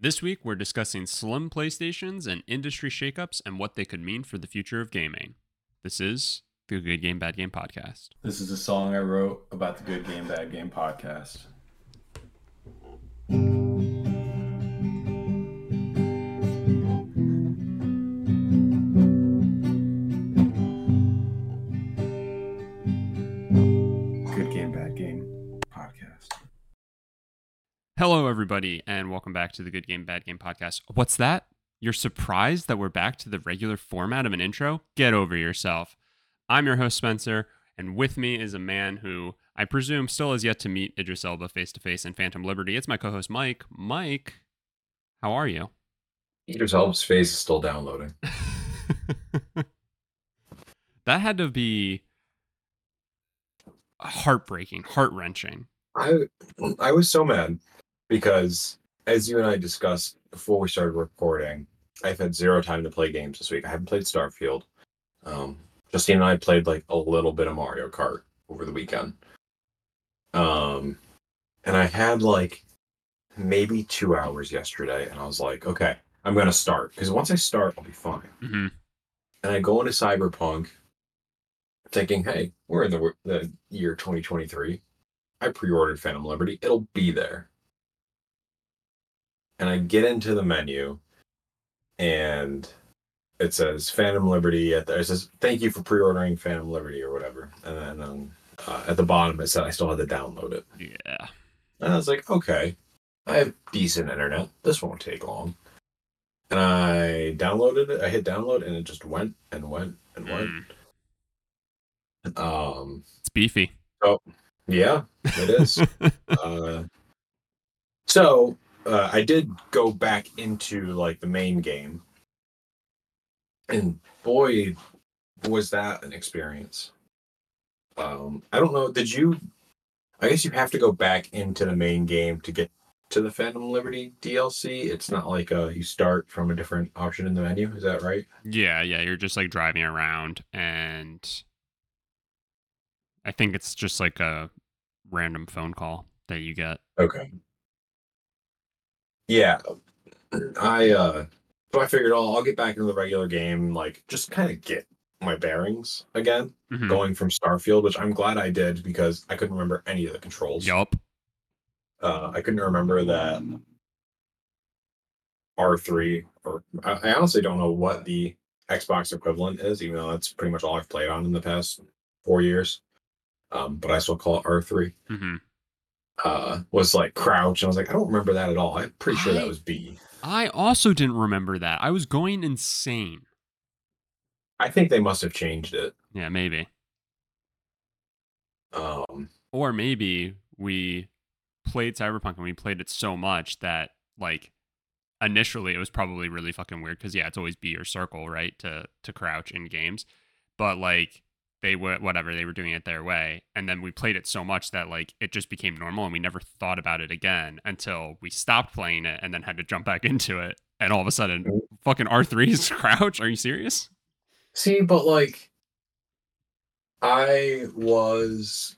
This week, we're discussing slim PlayStations and industry shakeups and what they could mean for the future of gaming. This is the Good Game Bad Game podcast. This is a song I wrote about the Good Game Bad Game podcast. Hello, everybody, and welcome back to the Good Game Bad Game podcast. What's that? You're surprised that we're back to the regular format of an intro? Get over yourself. I'm your host, Spencer, and with me is a man who I presume still has yet to meet Idris Elba face to face in Phantom Liberty. It's my co host, Mike. Mike, how are you? Idris Elba's face is still downloading. that had to be heartbreaking, heart wrenching. I I was so mad because as you and I discussed before we started recording, I've had zero time to play games this week. I haven't played Starfield. Um, Justine and I played like a little bit of Mario Kart over the weekend. Um, and I had like maybe two hours yesterday, and I was like, okay, I'm gonna start because once I start, I'll be fine. hmm and I go into Cyberpunk thinking, hey, we're in the, the year 2023. I pre ordered Phantom Liberty. It'll be there. And I get into the menu and it says Phantom Liberty at there. It says, thank you for pre ordering Phantom Liberty or whatever. And then um, uh, at the bottom, it said I still had to download it. Yeah. And I was like, okay, I have decent internet. This won't take long. And I downloaded it. I hit download and it just went and went and went. Mm, Um, it's beefy. Oh, yeah, it is. uh, so uh, I did go back into like the main game, and boy, was that an experience. Um, I don't know. Did you? I guess you have to go back into the main game to get to the Phantom Liberty DLC. It's not like uh, you start from a different option in the menu. Is that right? Yeah, yeah. You're just like driving around, and I think it's just like a random phone call that you get. Okay. Yeah. I uh so I figured oh, I'll get back into the regular game, like just kind of get my bearings again, Mhm. going from Starfield, which I'm glad I did because I couldn't remember any of the controls. Yup. Uh I couldn't remember that R3 or I, I honestly don't know what the Xbox equivalent is, even though that's pretty much all I've played on in the past four years. Um, but I still call it R3. hmm uh was like crouch. And I was like, I don't remember that at all. I'm pretty sure I- that was B. I also didn't remember that. I was going insane. I think they must have changed it. Yeah, maybe. Um Or maybe we played Cyberpunk and we played it so much that like initially it was probably really fucking weird because yeah, it's always B or circle, right? To to crouch in games. But like they were whatever, they were doing it their way. And then we played it so much that like it just became normal and we never thought about it again until we stopped playing it and then had to jump back into it. And all of a sudden fucking R3 is crouch. Are you serious? see, but like I was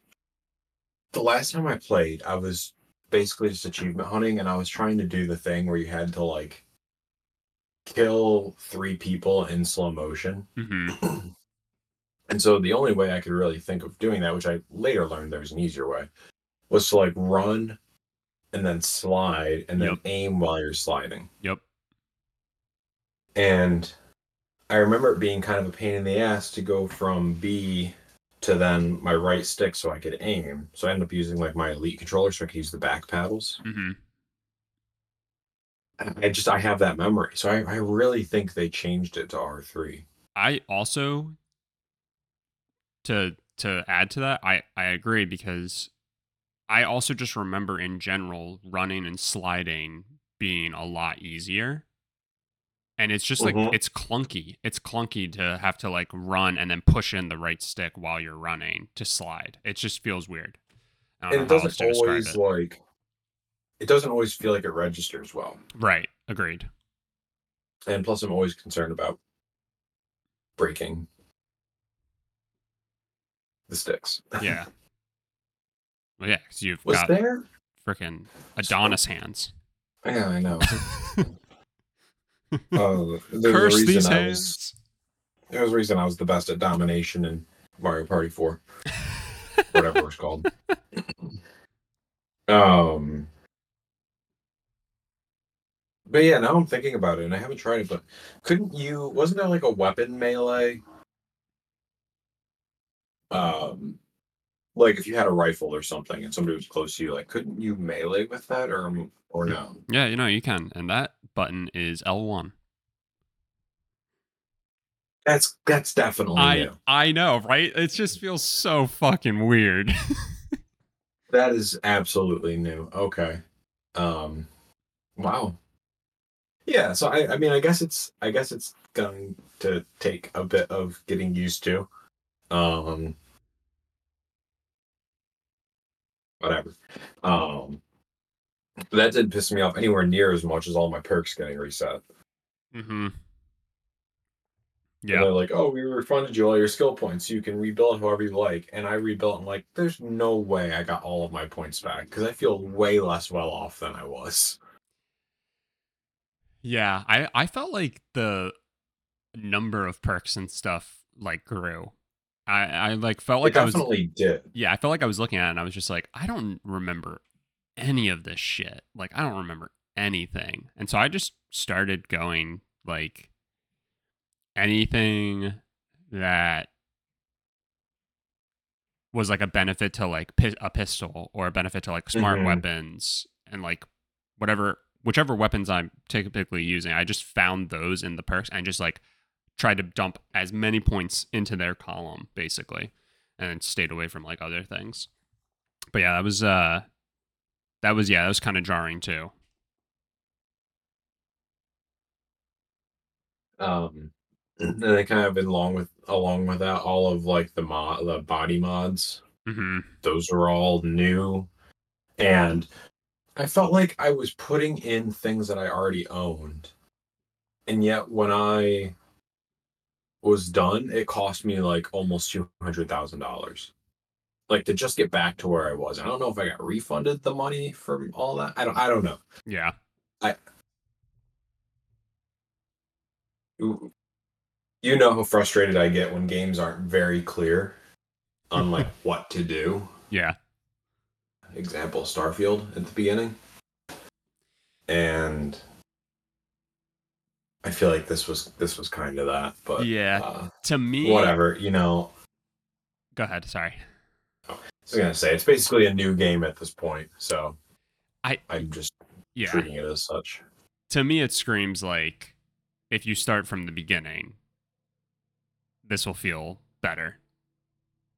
the last time I played, I was basically just achievement hunting and I was trying to do the thing where you had to like kill three people in slow motion. Mm-hmm. And so the only way I could really think of doing that, which I later learned there was an easier way, was to like run and then slide and then Yep. aim while you're sliding. Yep. And I remember it being kind of a pain in the ass to go from B to then my right stick so I could aim. So I ended up using like my elite controller so I could use the back paddles. Mm-hmm. I just I have that memory. So I, I really think they changed it to R3. I also to to add to that, I I agree because I also just remember in general running and sliding being a lot easier. And it's just like Mhm. it's clunky. It's clunky to have to like run and then push in the right stick while you're running to slide. It just feels weird. And it know how else doesn't always it. like it doesn't always feel like it registers well. Right. Agreed. And plus I'm always concerned about breaking the sticks. Yeah. Well, yeah, because you've Was got there freaking Adonis hands. Yeah, I know. Uh, there's a Curse reason these I was- hands. There's a reason I was the best at domination in Mario Party 4. Whatever it's called. Um But yeah, now I'm thinking about it and I haven't tried it, but couldn't you wasn't there like a weapon melee? Um like if you had a rifle or something and somebody was close to you, like couldn't you melee with that or or no? Yeah, you know, you can. And that button is L1. That's that's definitely I new. I know, right? It just feels so fucking weird. That is absolutely new. Okay. Um wow. Yeah, so I I mean I guess it's I guess it's going to take a bit of getting used to. Um whatever. Um but that didn't piss me off anywhere near as much as all my perks getting reset. mm-hmm. And Yeah. they're like, oh, we refunded you all your skill points. So you can rebuild however you like. And I rebuilt and like, there's no way I got all of my points back because I feel way less well off than I was. Yeah. I, I felt like the number of perks and stuff like grew. I, I like felt like I was definitely did. yeah, I felt like I was looking at it and I was just like, I don't remember any of this shit. Like, I don't remember anything. And so I just started going like anything that was like a benefit to like pi- a pistol or a benefit to like smart Mhm. weapons and like whatever whichever weapons I'm typically using. I just found those in the perks and just like tried to dump as many points into their column basically and stayed away from like other things. But yeah, that was uh that was yeah, that was kind of jarring too. Um, and I kind of along with along with that, all of like the mod, the body mods, Mm-hmm. those are all new, and I felt like I was putting in things that I already owned, and yet when I was done, it cost me like almost two hundred thousand dollars. Like to just get back to where I was. I don't know if I got refunded the money from all that. I don't. I don't know. Yeah. I. you know how frustrated I get when games aren't very clear on like what to do. Yeah. Example Starfield at the beginning. And I feel like this was this was kind of that, but Yeah. uh, To me whatever, you know. Go ahead, sorry. I was gonna say it's basically a new game at this point, so I- I'm just Yeah. treating it as such. To me it screams like if you start from the beginning this will feel better.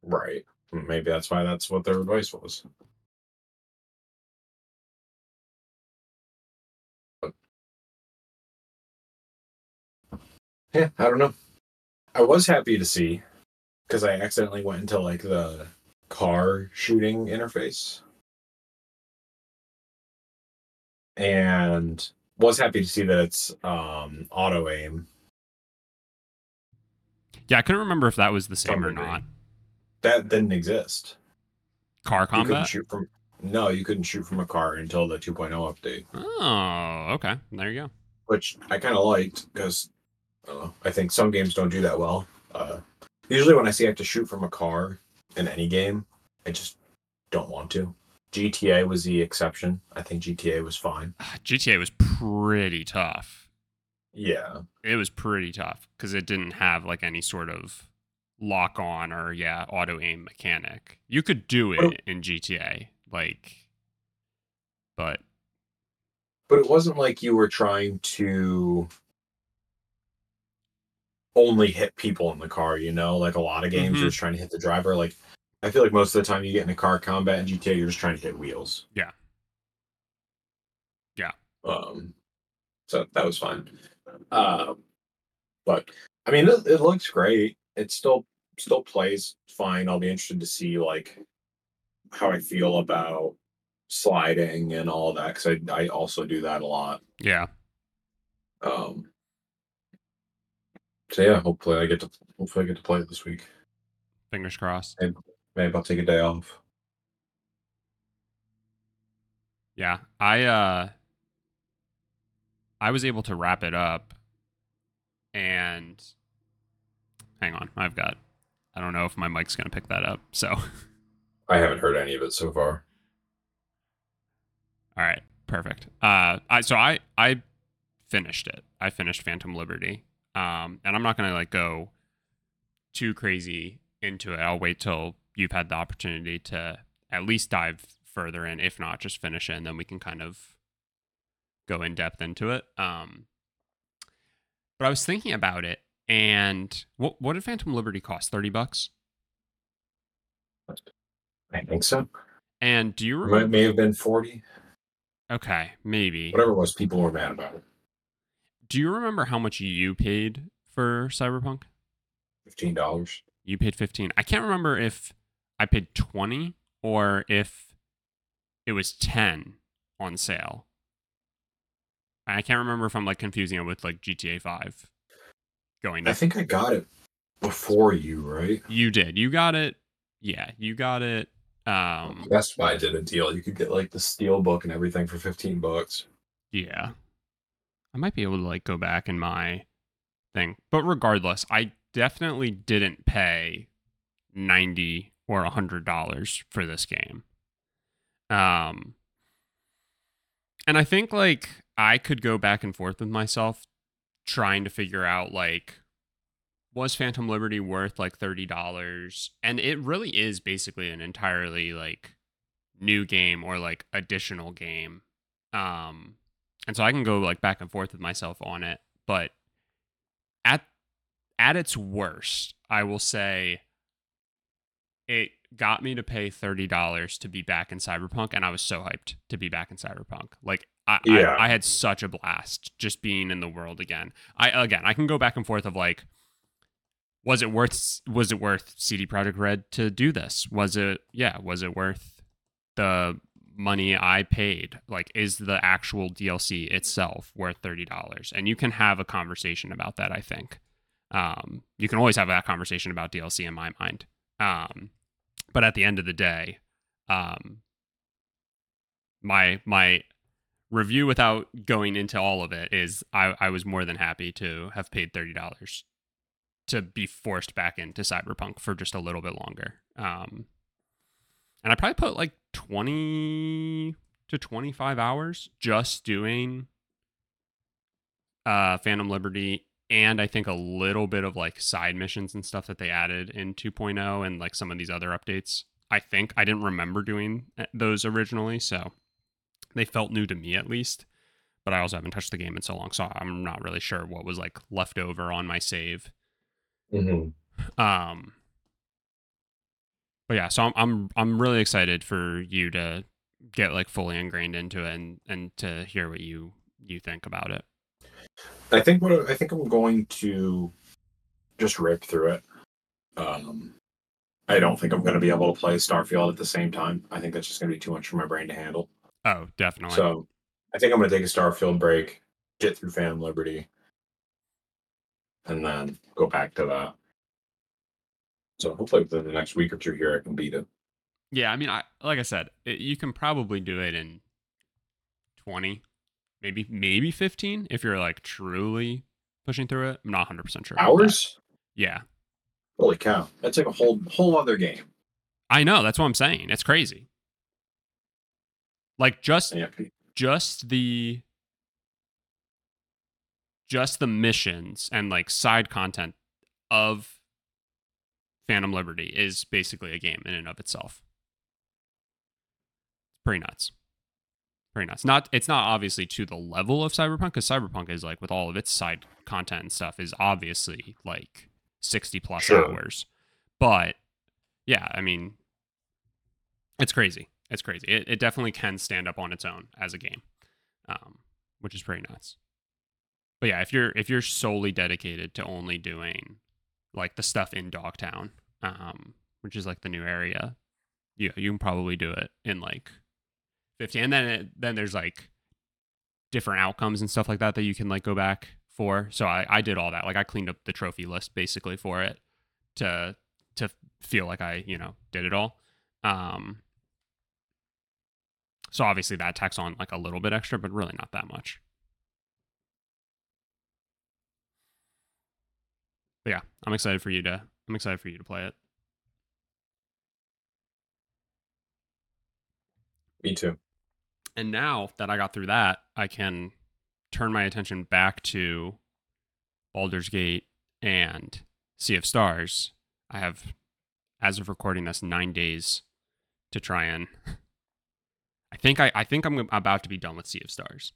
Right. Maybe that's why that's what their advice was. Yeah, I don't know. I was happy to see because I accidentally went into like the car shooting interface and was happy to see that it's um auto aim. Yeah, I couldn't remember if that was the same or not. That didn't exist. Car You couldn't combat? shoot from no, you couldn't shoot from a car until the 2.0 update. Oh, okay. There you go. which I kind of liked because uh, I think some games don't do that well. Uh, usually, when I see I have to shoot from a car in any game, I just don't want to. GTA was the exception. I think GTA was fine. Ah, GTA was pretty tough. Yeah, It was pretty tough because it didn't have like any sort of lock on or yeah auto aim mechanic. You could do But it in GTA, like, but but it wasn't like you were trying to only hit people in the car. You know, like a lot of games, Mhm. you're just trying to hit the driver. Like I feel like most of the time you get in a car combat in GTA, you're just trying to hit wheels. Yeah. Yeah. Um, so that was fine. Um, but I mean, it, it looks great. It still still plays fine. I'll be interested to see like how I feel about sliding and all that because I I also do that a lot. yeah, Um, so yeah, hopefully I get to hopefully I get to play it this week. fingers crossed. Maybe I'll take a day off. Yeah, I uh, I was able to wrap it up and hang on, I've got I don't know if my mic's going to pick that up. So I haven't heard any of it so far. All right, perfect. Uh I so I I finished it. I finished Phantom Liberty. Um and I'm not going to like go too crazy into it. I'll wait till you've had the opportunity to at least dive further in, if not just finish it, and then we can kind of go in depth into it. Um, but I was thinking about it, and what what did Phantom Liberty cost? Thirty bucks. I think so. And do you It remember? might, may have been 40. Okay, maybe. Whatever it was, people were mad about it. Do you remember how much you paid for Cyberpunk? $15. You paid 15. I can't remember if I paid 20 or if it was 10 on sale. I can't remember if I'm like confusing it with like GTA 5 going I think I got it before you, right? You did. You got it. Yeah, you got it. Um, Best Buy did a deal. You could get like the steel book and everything for 15 bucks. yeah. I might be able to like go back in my thing. But regardless, I definitely didn't pay 90 or $100 for this game. Um and I think like I could go back and forth with myself trying to figure out like was Phantom Liberty worth like $30? And it really is basically an entirely like new game or like additional game. Um and so I can go like back and forth with myself on it, but at at its worst, I will say it got me to pay thirty dollars to be back in Cyberpunk, and I was so hyped to be back in Cyberpunk. Like I, Yeah. I, I had such a blast just being in the world again. I again, I can go back and forth of like, was it worth was it worth CD Projekt Red to do this? Was it yeah? Was it worth the money I paid? Like, is the actual DLC itself worth thirty dollars? And you can have a conversation about that. I think um, you can always have that conversation about DLC in my mind. Um, but at the end of the day, um, my my review without going into all of it is I, I was more than happy to have paid thirty dollars to be forced back into Cyberpunk for just a little bit longer. Um, and I probably put like twenty to twenty five hours just doing uh Phantom Liberty and I think a little bit of like side missions and stuff that they added in 2.0 and like some of these other updates. I think I didn't remember doing uh, those originally, so they felt new to me at least. But I also haven't touched the game in so long, so I'm not really sure what was like left over on my save. Mm-hmm. Um, but yeah, so I'm I'm I'm really excited for you to get like fully ingrained into it and and to hear what you you think about it. I think what I think I'm going to just rip through it. Um, I don't think I'm going to be able to play Starfield at the same time. I think that's just going to be too much for my brain to handle. Oh, definitely. So I think I'm going to take a Starfield break, get through Phantom Liberty, and then go back to that. So hopefully within the next week or two here, I can beat it. Yeah, I mean, I like I said, it, you can probably do it in twenty, maybe maybe fifteen if you're like truly pushing through it. I'm not 100 percent sure. Hours? Yeah, Holy cow! That's like a whole whole other game. I know. That's what I'm saying. It's crazy. Like just Yeah. just the just the missions and like side content of Phantom Liberty is basically a game in and of itself. It's pretty nuts. Pretty nuts. Not it's not obviously to the level of Cyberpunk because Cyberpunk is like with all of its side content and stuff is obviously like 60 plus Sure. hours. But yeah, I mean it's crazy. It's crazy. It, it definitely can stand up on its own as a game, um, which is pretty nuts. But yeah, if you're if you're solely dedicated to only doing like the stuff in Dogtown, um, which is like the new area, Yeah, you can probably do it in like fifty. And then it, then there's like different outcomes and stuff like that that you can like go back for. So I I did all that. Like I cleaned up the trophy list basically for it to to feel like I you know did it all. Um, so obviously that tacks on like a little bit extra, but really not that much. But yeah, I'm excited for you to I'm excited for you to play it. Me too. And now that I got through that, I can turn my attention back to Baldur's Gate and Sea of Stars. I have, as of recording this, nine days to try and. I think I, I think I'm about to be done with Sea of Stars,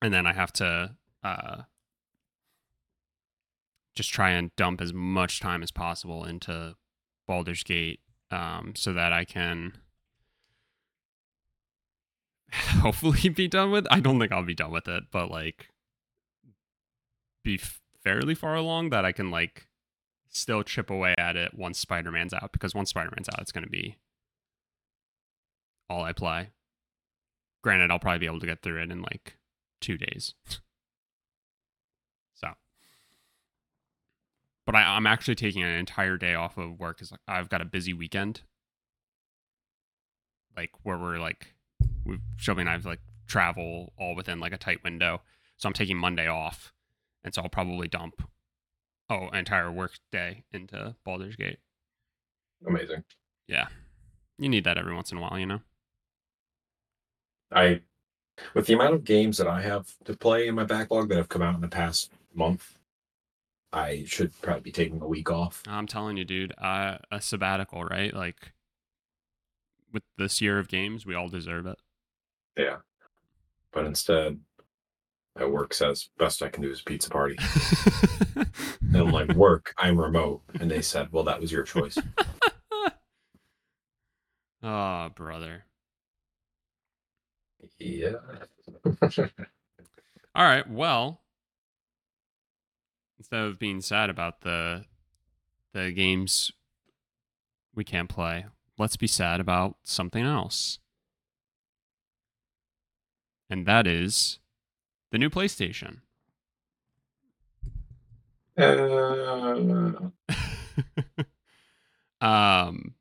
and then I have to uh, just try and dump as much time as possible into Baldur's Gate, um, so that I can hopefully be done with. I don't think I'll be done with it, but like be fairly far along that I can like still chip away at it once Spider-Man's out because once Spider-Man's out it's going to be all I play. Granted, I'll probably be able to get through it in like 2 days. so but I, I'm actually taking an entire day off of work because I've got a busy weekend, like where we're like we've Shelby and I've like travel all within like a tight window. So I'm taking Monday off, and so I'll probably dump oh an entire work day into Baldur's Gate. Amazing. Yeah, you need that every once in a while, you know. I, with the amount of games that I have to play in my backlog that have come out in the past month, I should probably be taking a week off. I'm telling you, dude, uh, a sabbatical, right? Like with this year of games, we all deserve it. Yeah. But instead, my work says best I can do is pizza party. and I'm like, work, I'm remote. And they said, well, that was your choice. oh, brother. Yeah. All right. Well, instead of being sad about the the games we can't play, let's be sad about something else. And that is the new PlayStation. Uh, um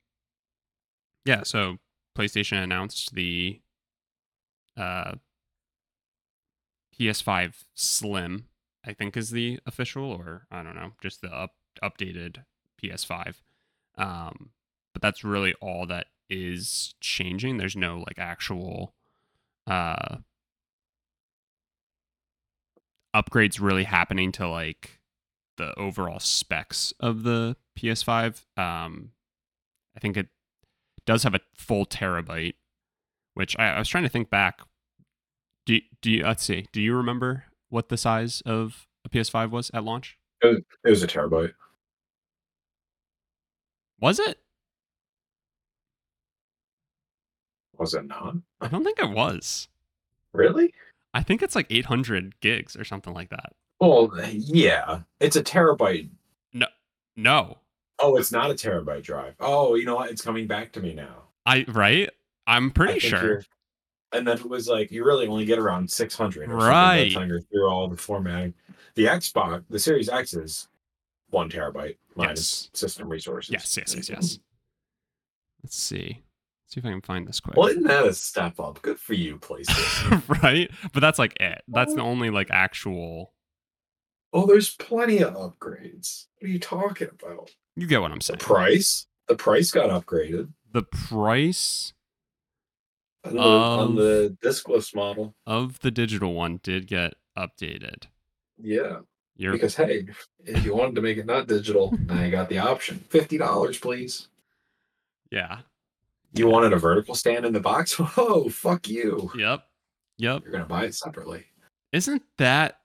yeah, so PlayStation announced the uh PS5 Slim, I think is the official or I don't know, just the up, updated PS5. Um but that's really all that is changing. There's no like actual uh upgrades really happening to like the overall specs of the PS5. Um I think it does have a full terabyte, which I, I was trying to think back. Do do you let's see, do you remember what the size of a PS5 was at launch? it, was, it was a terabyte. Was it? Was it not? I don't think it was. Really? I think it's like 800 gigs or something like that. Well, yeah. It's a terabyte. No, no. Oh, it's not a terabyte drive. Oh, you know what? It's coming back to me now. I right. I'm pretty sure. And then it was like you really only get around 600. or something by Right. time you're through all the formatting. The Xbox, the Series X is one terabyte minus system resources. Yes, yes, yes, yes. Let's see. Let's see if I can find this quick. Well, isn't that a step up? Good for you, PlayStation. right? But that's like it. That's the oh. only like actual. oh, there's plenty of upgrades. What are you talking about? You get what I'm The saying. price? The price got upgraded The price on the, on Of- the diskless model. of the digital one did get updated. Yeah, You're because hey, if you wanted to make it not digital, now you got the option. Fifty dollars, please. yeah. You wanted a vertical stand in the box? Oh, fuck you. Yep. Yep. You're gonna buy it separately. Isn't that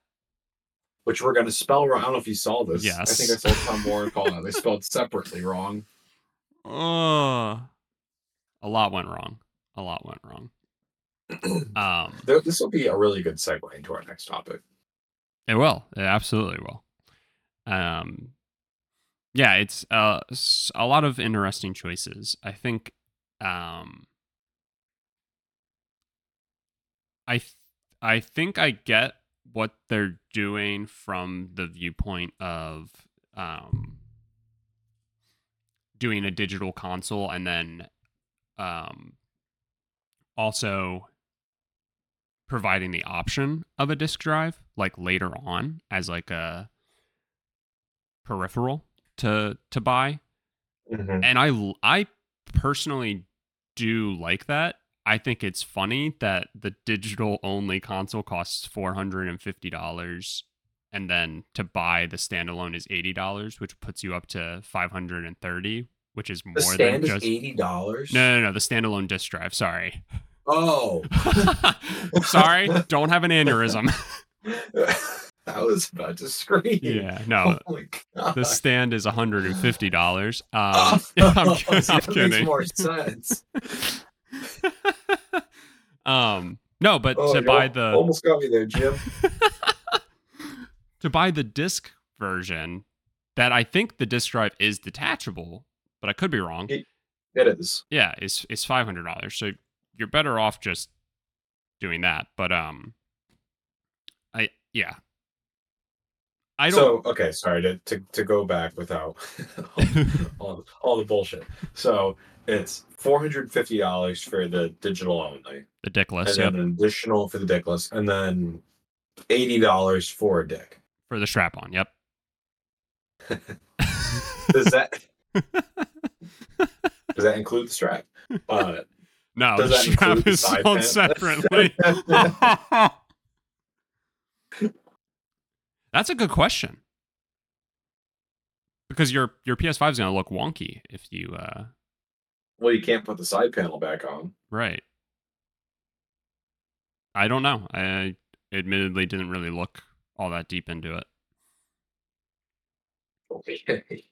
Which we're gonna spell wrong. I don't know if you saw this. Yes. I think I saw Tom Warren call out. They spelled separately wrong. uh a lot went wrong. A lot went wrong. Um This will be a really good segue into our next topic. It will. It absolutely will. Um, yeah, it's uh, a lot of interesting choices. I think. Um, I th- I think I get what they're doing from the viewpoint of um, doing a digital console and then um, also providing the option of a disk drive like later on as like a peripheral to to buy Mhm. and I personally do like that. I think it's funny that the digital only console costs four hundred and fifty dollars, and then to buy the standalone is eighty dollars, which puts you up to five hundred and thirty, which is more than just eighty dollars. no, no, no, the standalone disc drive. Sorry, Oh, sorry, don't have an aneurysm. I was about to scream. yeah, no, Oh my god. the stand is one hundred and fifty dollars. Um, Oh, I'm, kidding, see, I'm that kidding. makes more sense. um, no, but Oh, to buy al- the almost got me there, Jim. to buy the disc version, that I think the disc drive is detachable, but I could be wrong. It- It is. Yeah, it's it's five hundred dollars. So you're better off just doing that. But um, I yeah, I don't. So okay, sorry to, to, to go back without all, all the bullshit. So it's four hundred fifty dollars for the digital only, the dickless, and yep, then an additional for the dickless, and then eighty dollars for a dick. for the strap on. Yep. Does that does that include the strap? Uh, no, Does the strap is sold separately. That's a good question. Because your your PS5 is going to look wonky if you uh well, you can't put the side panel back on. right. I don't know. I admittedly didn't really look all that deep into it. Okay.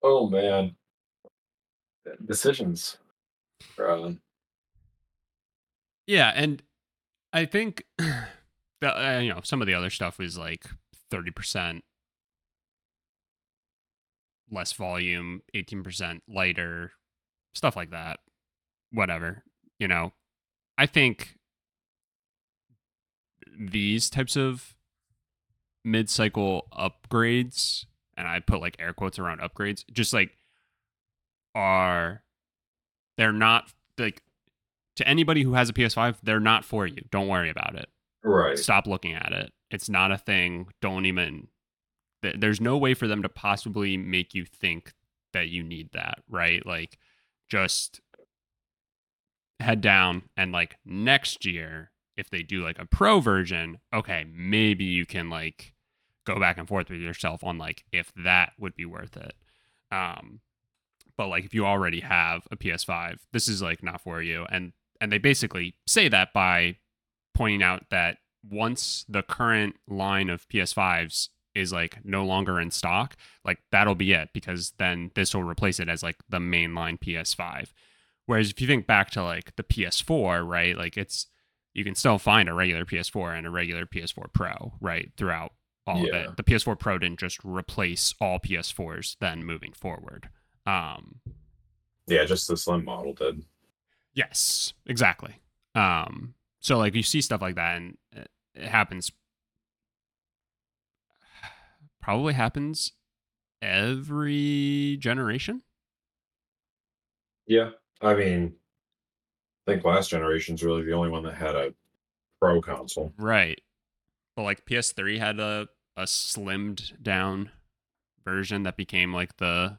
Oh man, decisions. Yeah, and I think the, uh, you know some of the other stuff was like thirty percent less volume, eighteen percent lighter, stuff like that. Whatever, you know. I think these types of mid-cycle upgrades, and I put like air quotes around upgrades, just like are they're not like to anybody who has a PS5, they're not for you. Don't worry about it. right. Stop looking at it. It's not a thing. Don't even. th- There's no way for them to possibly make you think that you need that, right? Like, just head down and like next year, if they do like a pro version, okay, maybe you can like go back and forth with yourself on like if that would be worth it. Um, but like if you already have a PS5, this is like not for you. And and they basically say that by pointing out that once the current line of PS5s is like no longer in stock, like that'll be it because then this will replace it as like the mainline PS5. Whereas if you think back to like the PS4, right? Like it's you can still find a regular PS4 and a regular PS4 Pro, right? Throughout all of it. The PS4 Pro didn't just replace all PS4s then moving forward. Um Yeah, just the slim model did. Yes, exactly. Um, so like you see stuff like that, and it, happens. Probably happens every generation. Yeah, I mean, I think last generation's really the only one that had a pro console. Right. But like PS3 had a a slimmed down version that became like the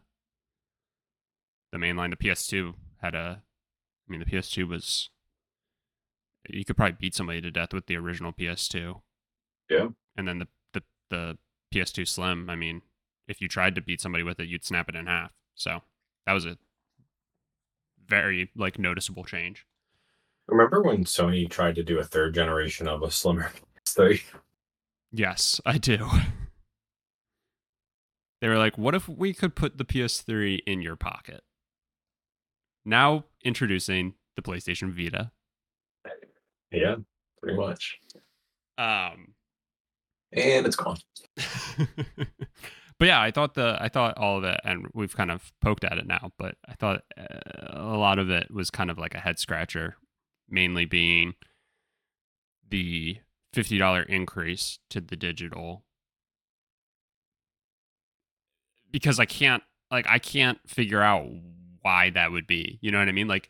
the main mainline. The PS2 had a I mean the PS2 was you could probably beat somebody to death with the original PS2. Yeah. And then the the the PS2 Slim, I mean, if you tried to beat somebody with it, you'd snap it in half. So, that was a very like noticeable change. Remember when Sony tried to do a third generation of a slimmer PS3? Yes, I do. They were like, what if we could put the PS3 in your pocket? Now introducing the PlayStation Vita. Yeah, pretty much. Um And it's gone. but yeah, I thought the I thought all of it, and we've kind of poked at it now, but I thought uh, a lot of it was kind of like a head scratcher, mainly being the fifty dollar increase to the digital, because I can't like I can't figure out why that would be. You know what I mean? Like,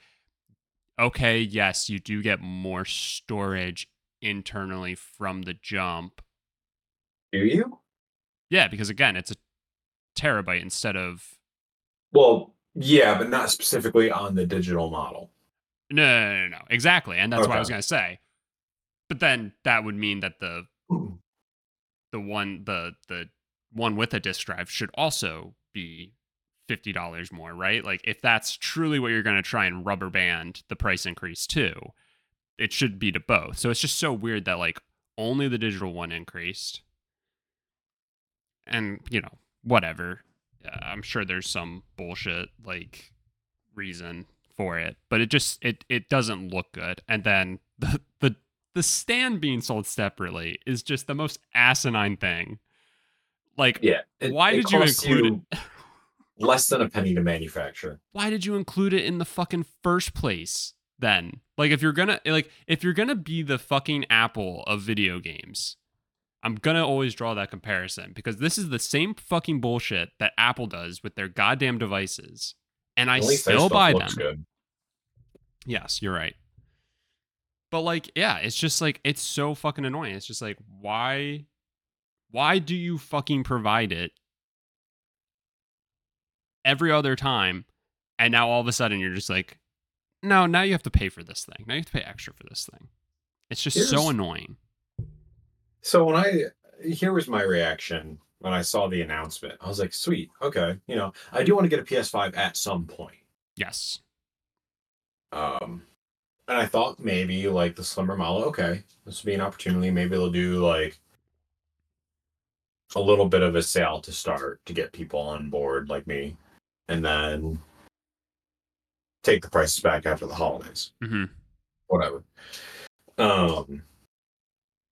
okay, yes, you do get more storage internally from the jump Do you? Yeah, because again, it's a terabyte instead of Well, yeah, but not specifically on the digital model. no, no, no, no, exactly, and that's what I was gonna say. But then that would mean that the the one the the one with a disk drive should also be fifty dollars more, right? Like if that's truly what you're gonna try and rubber band the price increase to, it should be to both. So it's just so weird that like only the digital one increased. And, you know, whatever. I'm sure there's some bullshit like reason for it, but it just it it doesn't look good. And then the the the stand being sold separately is just the most asinine thing. Like Yeah. it- why it did you include it? less than a penny to manufacture? why did you include it in the fucking first place then like if you're gonna like if you're gonna be the fucking apple of video games i'm gonna always draw that comparison because this is the same fucking bullshit that apple does with their goddamn devices and i At least their still buy them Good. yes you're right but like yeah it's just like it's so fucking annoying it's just like why why do you fucking provide it every other time and now all of a sudden you're just like no now you have to pay for this thing now you have to pay extra for this thing it's just so annoying So when I here was my reaction when I saw the announcement. I was like, sweet, okay. You know, I do want to get a PS5 at some point. yes Um and I thought maybe like the slimmer model, okay, this will be an opportunity. Maybe they'll do like a little bit of a sale to start to get people on board like me, and then take the prices back after the holidays. hmm Whatever. Um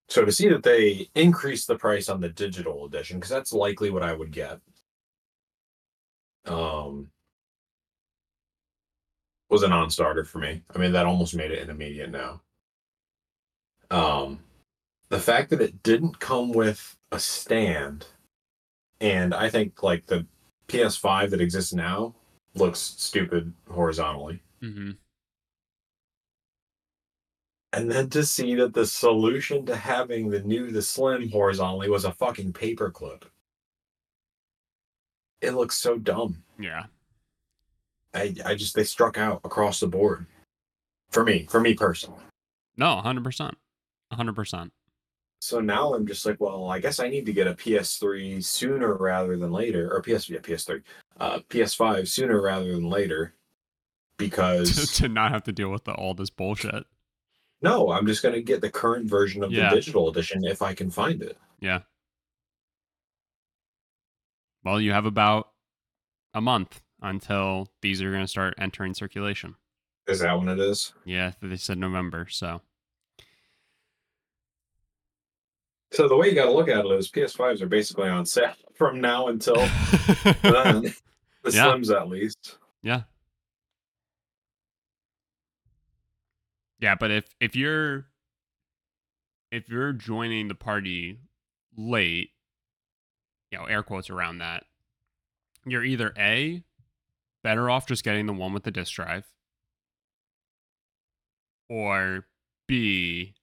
so to see that they increase the price on the digital edition, because that's likely what I would get. Um was a non-starter for me. I mean, that almost made it an immediate no. Um, the fact that it didn't come with a stand, and I think like the PS5 that exists now looks stupid horizontally. hmm And then to see that the solution to having the new, the slim horizontally was a fucking paperclip. It looks so dumb. yeah I, I just they struck out across the board. For me, for me personally. no 100% 100% So now I'm just like, well, I guess I need to get a PS3 sooner rather than later, or PS yeah, PS3, uh, PS5 sooner rather than later, to, because to not have to deal with the, all this bullshit no, I'm just gonna get the current version of Yeah. the digital edition if I can find it. Yeah. Well, you have about a month until these are going to start entering circulation. Is that when it is? Yeah, they said November, so So the way you got to look at it is PS5s are basically on sale from now until then. the Yeah. Slims, at least. yeah. Yeah, but if if you're if you're joining the party late, you know, air quotes around that, you're either A, better off just getting the one with the disk drive, or B,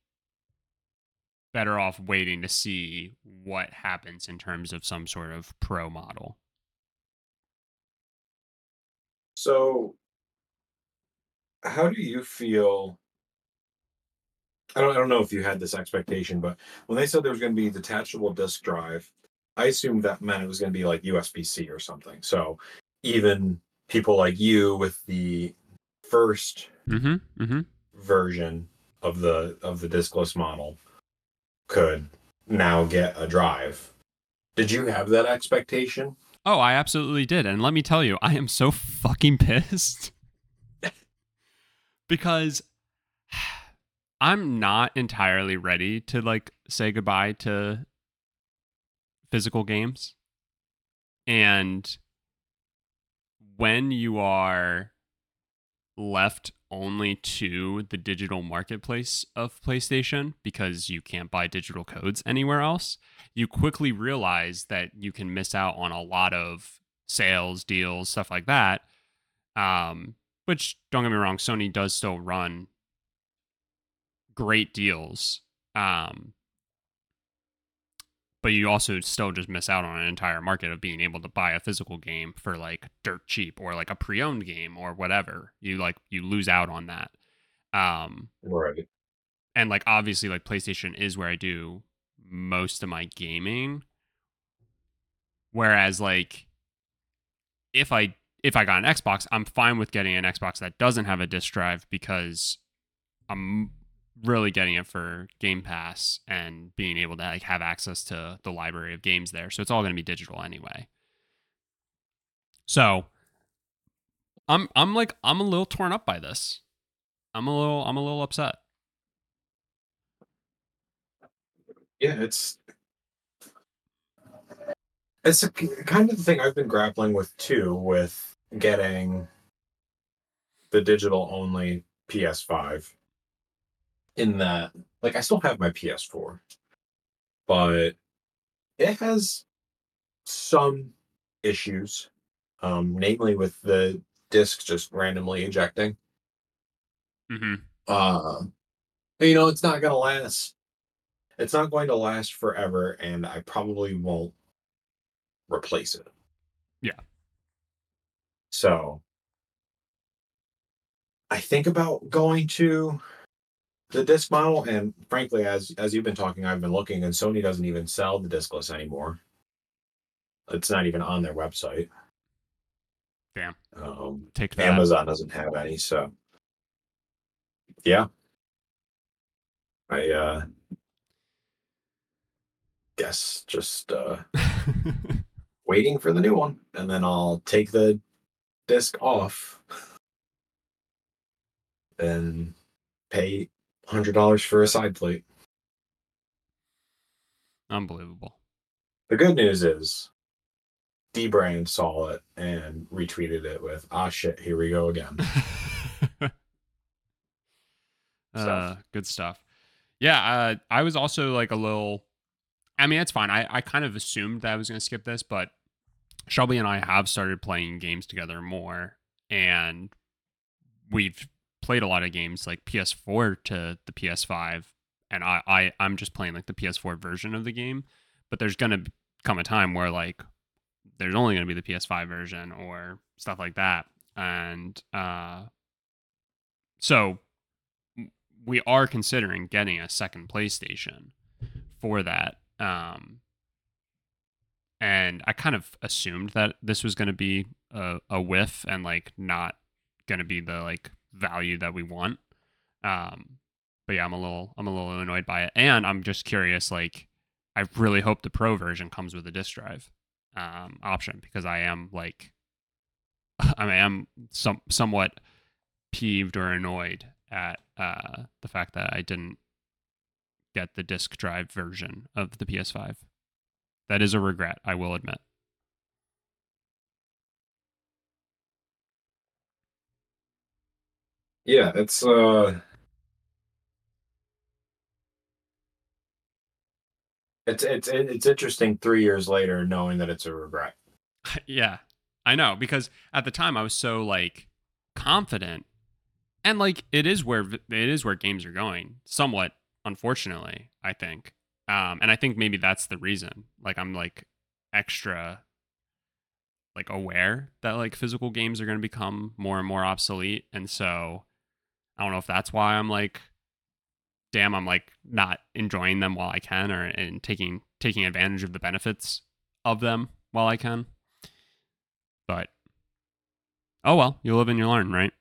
better off waiting to see what happens in terms of some sort of pro model. So, how do you feel? I don't, I don't know if you had this expectation, but when they said there was going to be a detachable disk drive, I assumed that meant it was going to be like USB C or something. So, even people like you with the first Mm-hmm. Mm-hmm. version of the of the diskless model could now get a drive. Did you have that expectation? Oh, I absolutely did. And let me tell you, I am so fucking pissed. because I'm not entirely ready to like say goodbye to physical games. And when you are left only to the digital marketplace of PlayStation because you can't buy digital codes anywhere else, you quickly realize that you can miss out on a lot of sales, deals, stuff like that. Um, which don't get me wrong, Sony does still run great deals. Um, but you also still just miss out on an entire market of being able to buy a physical game for like dirt cheap or like a pre-owned game or whatever. You like you lose out on that. Um Right. and like obviously like PlayStation is where I do most of my gaming. Whereas like if I if I got an Xbox, I'm fine with getting an Xbox that doesn't have a disc drive because I'm really getting it for Game Pass and being able to like have access to the library of games there. So it's all going to be digital anyway. So I'm I'm like I'm a little torn up by this. I'm a little I'm a little upset. Yeah, it's it's a, kind of the thing I've been grappling with too, with getting the digital only PS5. In that, like, I still have my PS4, but it has some issues, um, namely with the disc just randomly ejecting. Mm-hmm. Uh, you know, it's not gonna last. It's not going to last forever, and I probably won't replace it. Yeah. So I think about going to the disc model, and frankly, as as you've been talking, I've been looking, and Sony doesn't even sell the discless anymore. It's not even on their website. Damn. Um, Take that. Amazon doesn't have any, so yeah. I uh guess just uh waiting for the new one and then I'll take the disc off and pay hundred dollars for a side plate. Unbelievable. The good news is dbrand saw it and retweeted it with ah shit, here we go again. uh, good stuff. Yeah, uh, I was also like a little. I mean, it's fine. I, I kind of assumed that I was going to skip this, but Shelby and I have started playing games together more, and we've played a lot of games like PS4 to the PS5, and I, I I'm just playing like the PS4 version of the game. But there's to come a time where like there's only to be the PS5 version or stuff like that, and uh, so we are considering getting a second PlayStation for that. Um, and I kind of assumed that this was going to be a, a whiff and like not going to be the like value that we want. Um, but yeah, I'm a little I'm a little annoyed by it, and I'm just curious. Like, I really hope the Pro version comes with a disk drive um, option because I am like, I am some somewhat peeved or annoyed at uh, the fact that I didn't get the disk drive version of the PS5. That is a regret, I will admit. Yeah, it's uh it's it's it's interesting 3 years later knowing that it's a regret. yeah, I know because at the time I was so like confident, and like it is where it is where games are going. Somewhat, unfortunately, I think, um, and I think maybe that's the reason. Like I'm like extra like aware that like physical games are going to become more and more obsolete, and so I don't know if that's why I'm like, damn, I'm like not enjoying them while I can, or and taking taking advantage of the benefits of them while I can. But oh well, you live and you learn, right?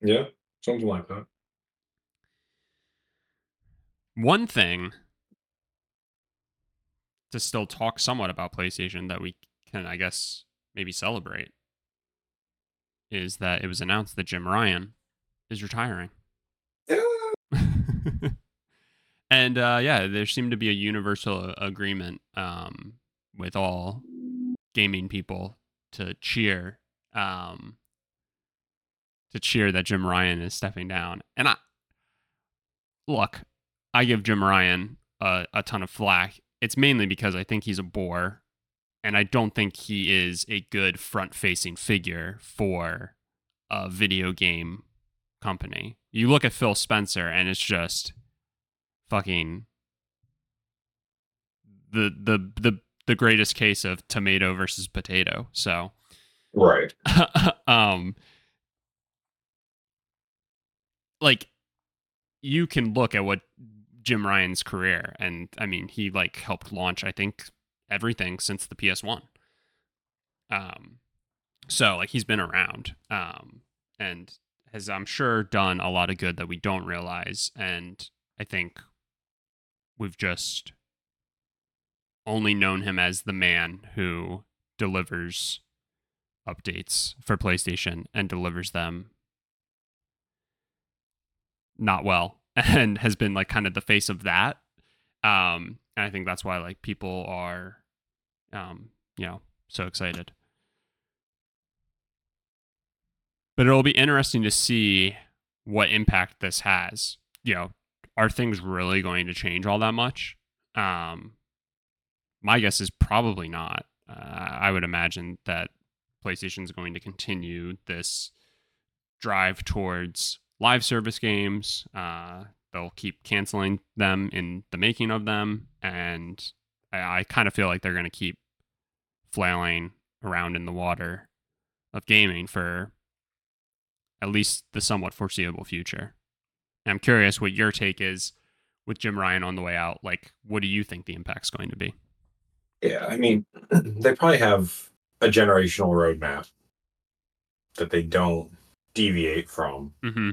Yeah, something like that. One thing to still talk somewhat about PlayStation that we can, I guess, maybe celebrate is that it was announced that Jim Ryan is retiring. and uh, yeah, there seemed to be a universal agreement um, with all gaming people to cheer um, to cheer that Jim Ryan is stepping down. And I look, I give Jim Ryan a, a ton of flack. It's mainly because I think he's a bore, and I don't think he is a good front-facing figure for a video game company. You look at Phil Spencer, and it's just fucking the the the the greatest case of tomato versus potato. So, Right. um, like you can look at what Jim Ryan's career, and I mean, he like helped launch, I think, everything since the PS1. Um, so like he's been around, um, and has I'm sure done a lot of good that we don't realize, and I think we've just only known him as the man who delivers updates for PlayStation and delivers them not well and has been like kind of the face of that. Um, and I think that's why like people are, um, you know, so excited. But it'll be interesting to see what impact this has. You know, are things really going to change all that much? Um, my guess is probably not. Uh, I would imagine that PlayStation is going to continue this drive towards live service games. Uh, they'll keep canceling them in the making of them, and I, I kind of feel like they're going to keep flailing around in the water of gaming for at least the somewhat foreseeable future. And I'm curious what your take is with Jim Ryan on the way out. Like, what do you think the impact's going to be? Yeah, I mean, they probably have a generational roadmap that they don't deviate from. Mm-hmm.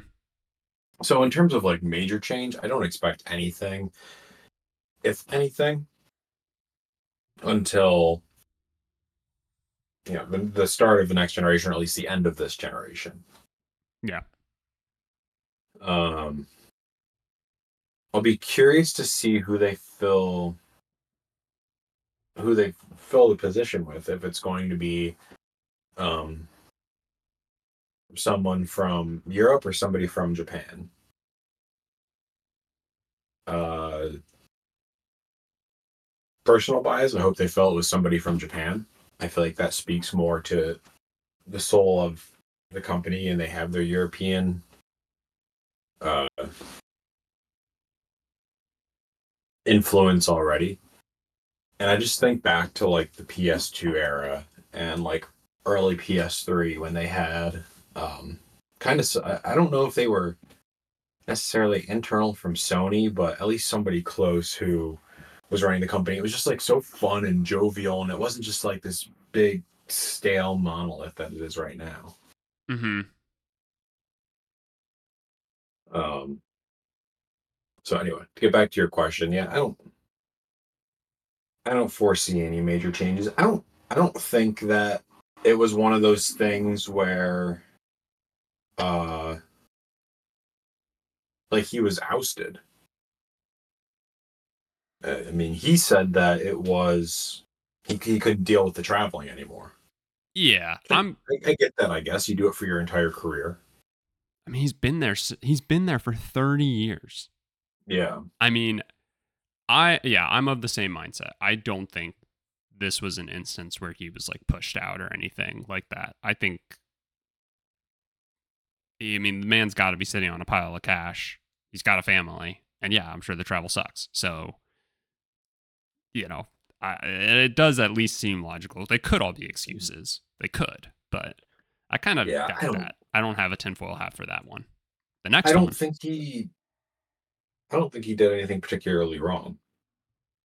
So in terms of like major change, I don't expect anything, if anything, until you know the, the start of the next generation, or at least the end of this generation. Yeah. Um, I'll be curious to see who they fill, who they fill the position with. If it's going to be, um, someone from Europe or somebody from Japan. Uh, personal bias. I hope they felt it was somebody from Japan. I feel like that speaks more to the soul of the company, and they have their European uh, influence already. And I just think back to like the PS2 era and like early PS3 when they had um, kind of I don't know if they were necessarily internal from Sony, but at least somebody close who was running the company. It was just like so fun and jovial, and it wasn't just like this big stale monolith that it is right now. Mm-hmm. Um. So anyway, to get back to your question, yeah, I don't, I don't foresee any major changes. I don't, I don't think that it was one of those things where, uh, like he was ousted. I mean, he said that it was he he couldn't deal with the traveling anymore. Yeah, I'm. I, I get that. I guess you do it for your entire career. I mean, he's been there. He's been there for thirty years. Yeah. I mean, I yeah, I'm of the same mindset. I don't think this was an instance where he was like pushed out or anything like that. I think I mean, the man's got to be sitting on a pile of cash. He's got a family. And yeah, I'm sure the travel sucks. So you know, I, it does at least seem logical. They could all be excuses. They could, but I kind of Yeah, got I that. I don't have a tinfoil hat for that one. The next I don't one, think he. I don't think he did anything particularly wrong.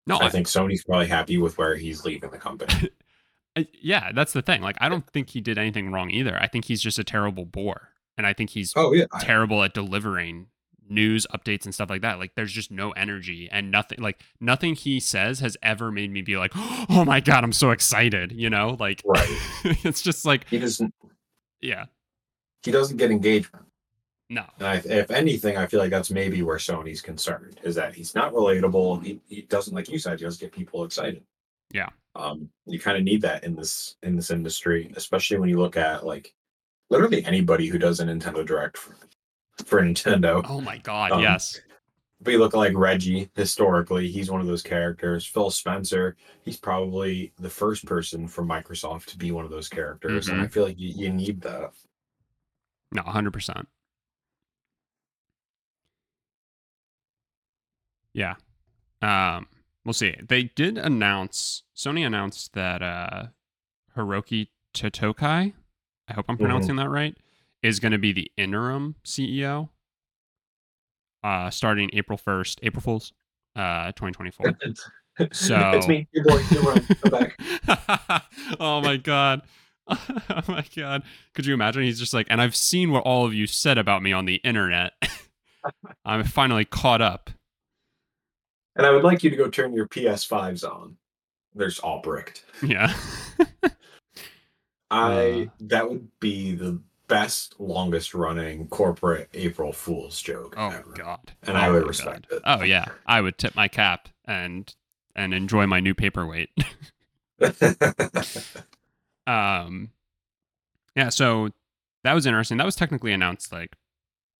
no, I I, think Sony's probably happy with where he's leaving the company. Yeah, that's the thing. Like, I don't think he did anything wrong either. I think he's just a terrible bore, and I think he's oh yeah, terrible at delivering news updates and stuff like that. Like, there's just no energy and nothing. Like, nothing he says has ever made me be like, "Oh my god, I'm so excited!" You know, like, right. it's just like, He doesn't. yeah, He doesn't get engagement. no, And I, if anything, I feel like that's maybe where Sony's concerned is that he's not relatable. He, he doesn't, like you said, he doesn't get people excited. Yeah. Um, you kind of need that in this in this industry, especially when you look at like literally anybody who does a Nintendo Direct for, Nintendo. oh my god, Um, yes, But you look like Reggie historically, he's one of those characters. Phil Spencer, he's probably the first person from Microsoft to be one of those characters. And I feel like you, you need that. no, hundred percent. Yeah. Um, we'll see. They did announce Sony announced that uh Hiroki Totokai, I hope I'm Mhm. pronouncing that right, is going to be the interim CEO uh starting April 1st, April Fools, uh 2024. So- it's me, your boy, your Ryan. I'm back. oh my god. oh my god. Could you imagine? He's just like, and I've seen what all of you said about me on the internet. I'm finally caught up. And I would like you to go turn your PS5s on. There's all bricked. Yeah. I Uh. that would be the best, longest running corporate April Fool's joke oh ever. god. And Oh I would respect God. it. Oh yeah. I would tip my cap and and enjoy my new paperweight. um yeah, so that was interesting. That was technically announced like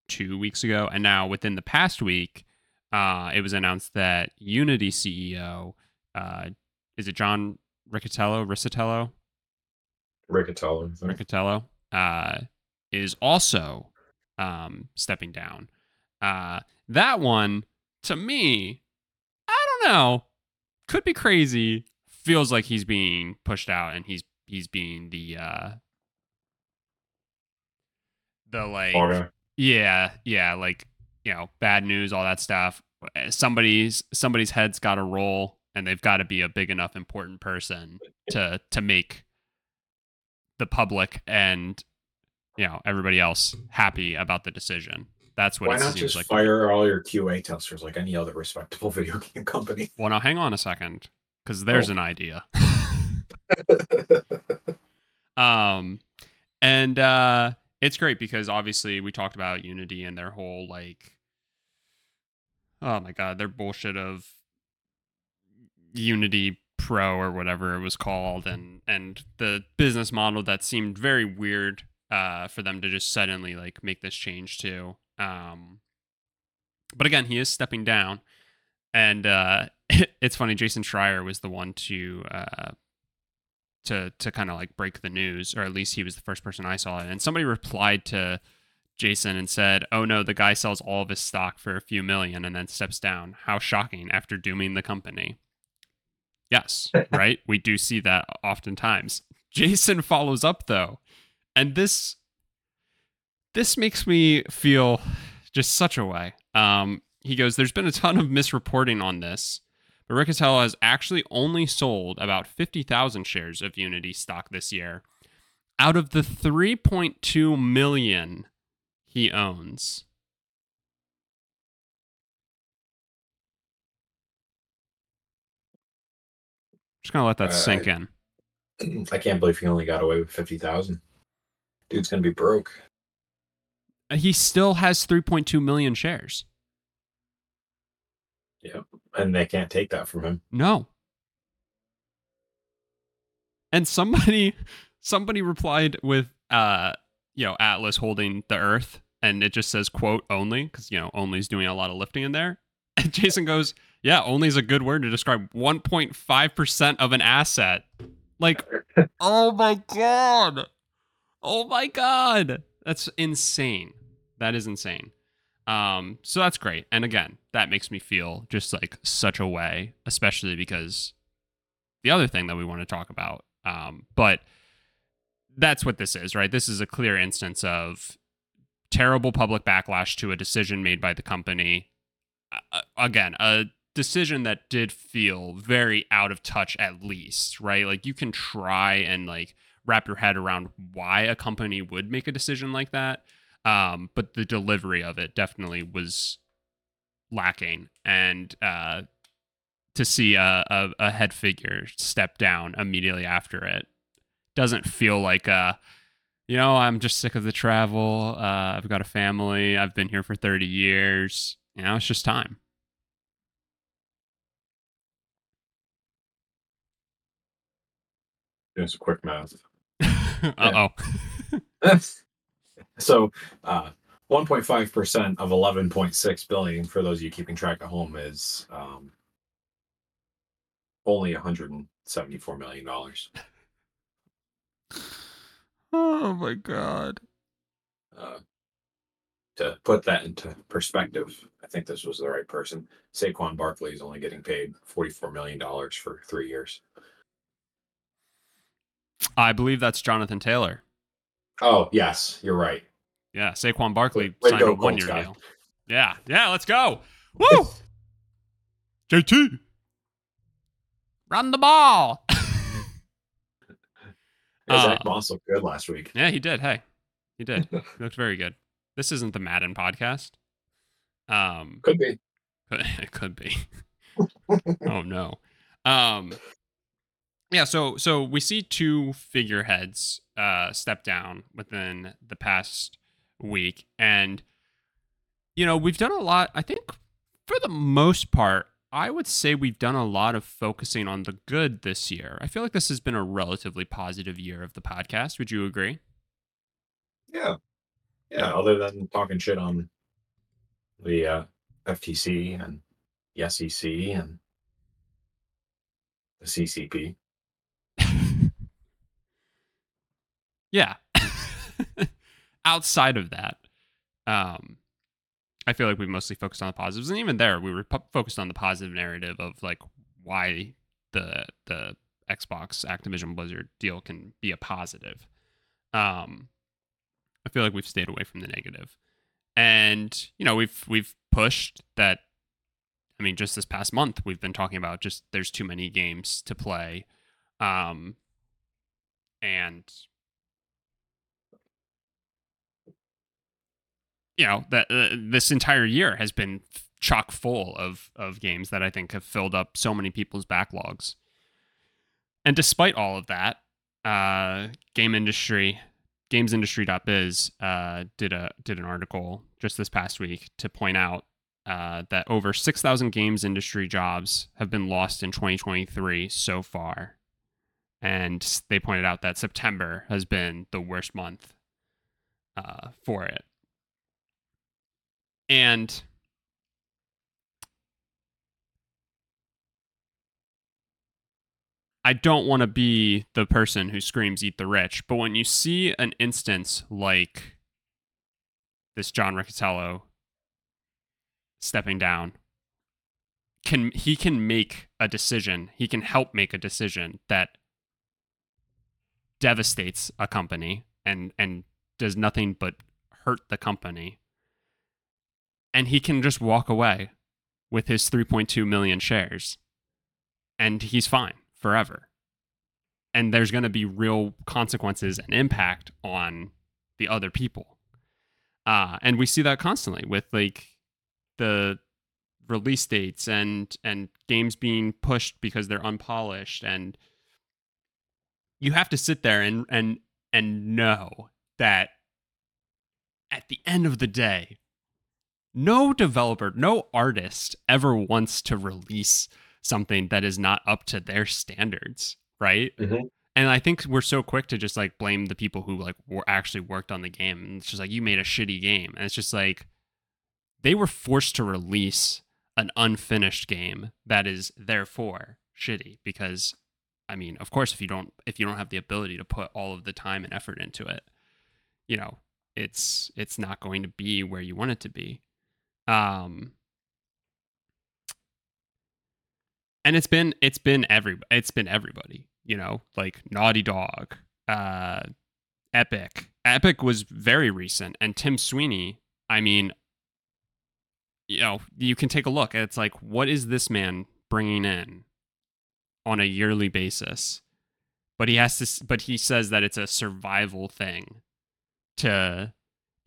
2 weeks ago and now within the past week uh it was announced that Unity CEO uh is it John Riccitiello, Riccitiello, Riccitiello. Riccitiello uh is also um stepping down. Uh that one to me I don't know could be crazy feels like he's being pushed out and he's he's being the uh the like yeah yeah like you know bad news all that stuff somebody's somebody's head's got to roll and they've got to be a big enough important person to to make the public and you know everybody else happy about the decision that's what Why it not seems just like fire all your QA testers like any other respectable video game company? well now hang on a second because there's Oh. an idea um and uh it's great because obviously we talked about unity and their whole like oh my god their bullshit of unity pro or whatever it was called and and the business model that seemed very weird uh for them to just suddenly like make this change to um but again he is stepping down and uh it's funny jason schreier was the one to uh to to kind of like break the news or at least he was the first person i saw it and somebody replied to jason and said oh no the guy sells all of his stock for a few million and then steps down. How shocking after dooming the company. Yes right? We do see that oftentimes. Jason follows up though and this this makes me feel just such a way um he goes there's been a ton of misreporting on this but Riccitiello has actually only sold about 50,000 shares of Unity stock this year out of the 3.2 million he owns. Just gonna let that Uh, sink in. I can't believe he only got away with fifty thousand. Dude's gonna be broke. He still has 3.2 million shares. Yep. And they can't take that from him. No. And somebody somebody replied with uh you know Atlas holding the earth and it just says quote only cuz you know only's doing a lot of lifting in there. And Jason goes, "Yeah, only is a good word to describe 1.5% of an asset." Like, "Oh my god. Oh my god. That's insane. That is insane." Um, so that's great. And again, that makes me feel just like such a way, especially because the other thing that we want to talk about. Um, but that's what this is, right? This is a clear instance of terrible public backlash to a decision made by the company. Uh, again, a decision that did feel very out of touch at least, right? Like you can try and like wrap your head around why a company would make a decision like that um, but the delivery of it definitely was lacking and uh, to see a, a, a head figure step down immediately after it doesn't feel like uh you know i'm just sick of the travel uh, i've got a family i've been here for 30 years you know it's just time Doing some quick math. uh-oh so uh 1.5% of 11.6 billion for those of you keeping track at home is um only 174 million dollars oh my god uh to put that into perspective, I think this was the right person. Saquon Barkley is only getting paid $44 million for three years. I believe that's Jonathan Taylor. Oh, yes, you're right. Yeah, Saquon Barkley Way signed a one year deal. Yeah, yeah, let's go. Woo! JT. Run the ball. Yeah, Zack Uh, Moss looked good last week. yeah, he did. Hey, he did. He looked very good. This isn't the Madden podcast. Um, Could be. it could be. oh no. Um yeah, so so we see two figureheads uh step down within the past week and you know, we've done a lot I think for the most part I would say we've done a lot of focusing on the good this year. I feel like this has been a relatively positive year of the podcast. Would you agree? Yeah. Yeah. Other than talking shit on the uh, FTC and the SEC and the CCP. Yeah. Outside of that, um, I feel like we mostly focused on the positives, and even there, we were focused on the positive narrative of like why the the Xbox Activision Blizzard deal can be a positive. Um, I feel like we've stayed away from the negative, and you know we've we've pushed that. I mean, just this past month, we've been talking about just there's too many games to play, um, and you know that uh, this entire year has been chock full of of games that I think have filled up so many people's backlogs. And despite all of that, uh, game industry, gamesindustry.biz uh, did a did an article just this past week to point out uh, that over six thousand games industry jobs have been lost in 2023 so far, and they pointed out that September has been the worst month uh, for it. And I don't want to be the person who screams eat the rich, but when you see an instance like this John Riccitiello stepping down, can he can make a decision, he can help make a decision that devastates a company and and does nothing but hurt the company and he can just walk away with his 3.2 million shares. And he's fine forever. And there's going to be real consequences and impact on the other people. Uh, and we see that constantly with like the release dates and and games being pushed because they're unpolished. And you have to sit there and and and know that at the end of the day no developer, no artist ever wants to release something that is not up to their standards, right? Mhm. And I think we're so quick to just like blame the people who like were actually worked on the game. And it's just like you made a shitty game, and it's just like they were forced to release an unfinished game that is therefore shitty because I mean, of course if you don't if you don't have the ability to put all of the time and effort into it, you know, it's it's not going to be where you want it to be. Um and it's been it's been every it's been everybody, you know, like Naughty Dog, uh Epic. Epic was very recent and Tim Sweeney, I mean, you know, you can take a look. It's like what is this man bringing in on a yearly basis? But he has to but he says that it's a survival thing to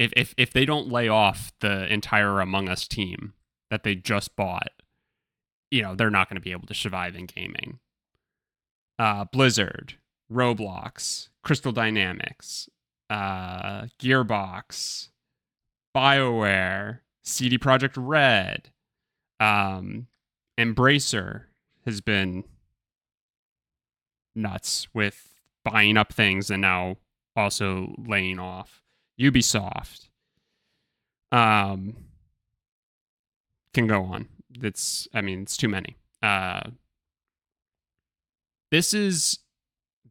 if if if they don't lay off the entire Among Us team that they just bought, you know, they're not going to be able to survive in gaming. Uh, Blizzard, Roblox, Crystal Dynamics, uh, Gearbox, BioWare, CD Projekt Red, um, Embracer has been nuts with buying up things and now also laying off. Ubisoft um can go on. It's I mean it's too many. Uh this is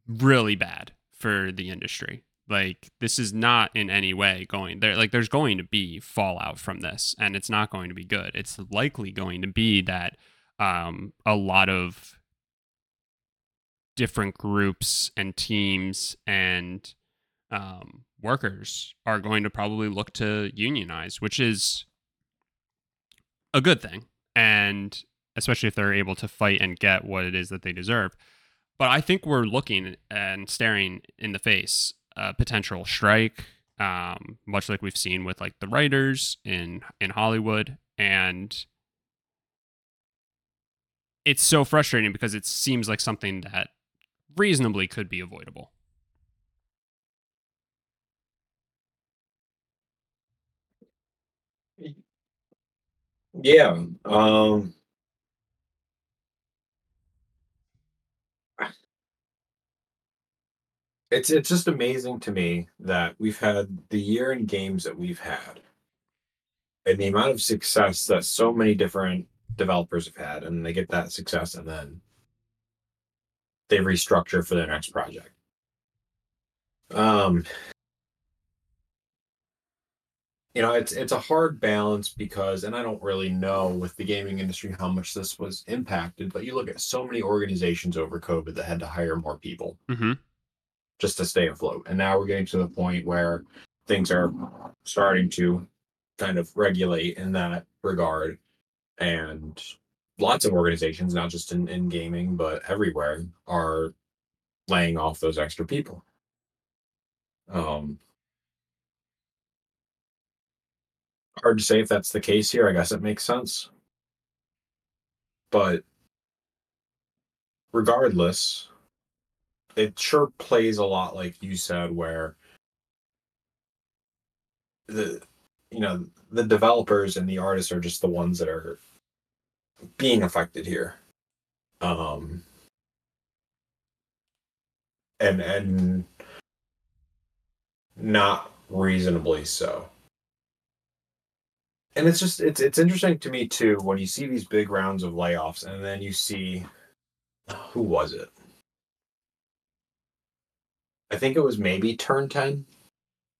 really bad for the industry. Like this is not in any way going there. Like there's going to be fallout from this, and it's not going to be good. It's likely going to be that um, a lot of different groups and teams and um, workers are going to probably look to unionize, which is a good thing. And especially if they're able to fight and get what it is that they deserve. But I think we're looking and staring in the face a potential strike, um, much like we've seen with like the writers in in Hollywood, and it's so frustrating because it seems like something that reasonably could be avoidable. Yeah. Um it's it's just amazing to me that we've had the year in games that we've had and the amount of success that so many different developers have had and they get that success and then they restructure for their next project um you know it's it's a hard balance because and i don't really know with the gaming industry how much this was impacted but you look at so many organizations over covid that had to hire more people Mm-hmm. just to stay afloat. And now we're getting to the point where things are starting to kind of regulate in that regard. And lots of organizations not just in, in gaming but everywhere are laying off those extra people. Um hard to say if that's the case here. I guess it makes sense. But regardless, it sure plays a lot like you said, where the you know the developers and the artists are just the ones that are being affected here. Um and and not reasonably so and it's just it's it's interesting to me too when you see these big rounds of layoffs and then you see who was it? I think it was maybe turn 10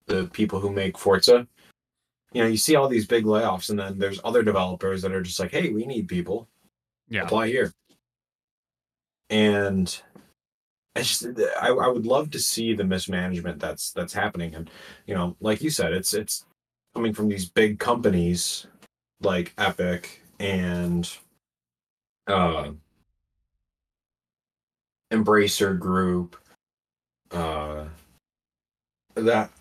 the people who make forza. You know you see all these big layoffs and then there's other developers that are just like hey we need people. Yeah. apply here. And I just I, I would love to see the mismanagement that's that's happening. And you know like you said it's it's coming from these big companies like Epic and uh Embracer Group uh that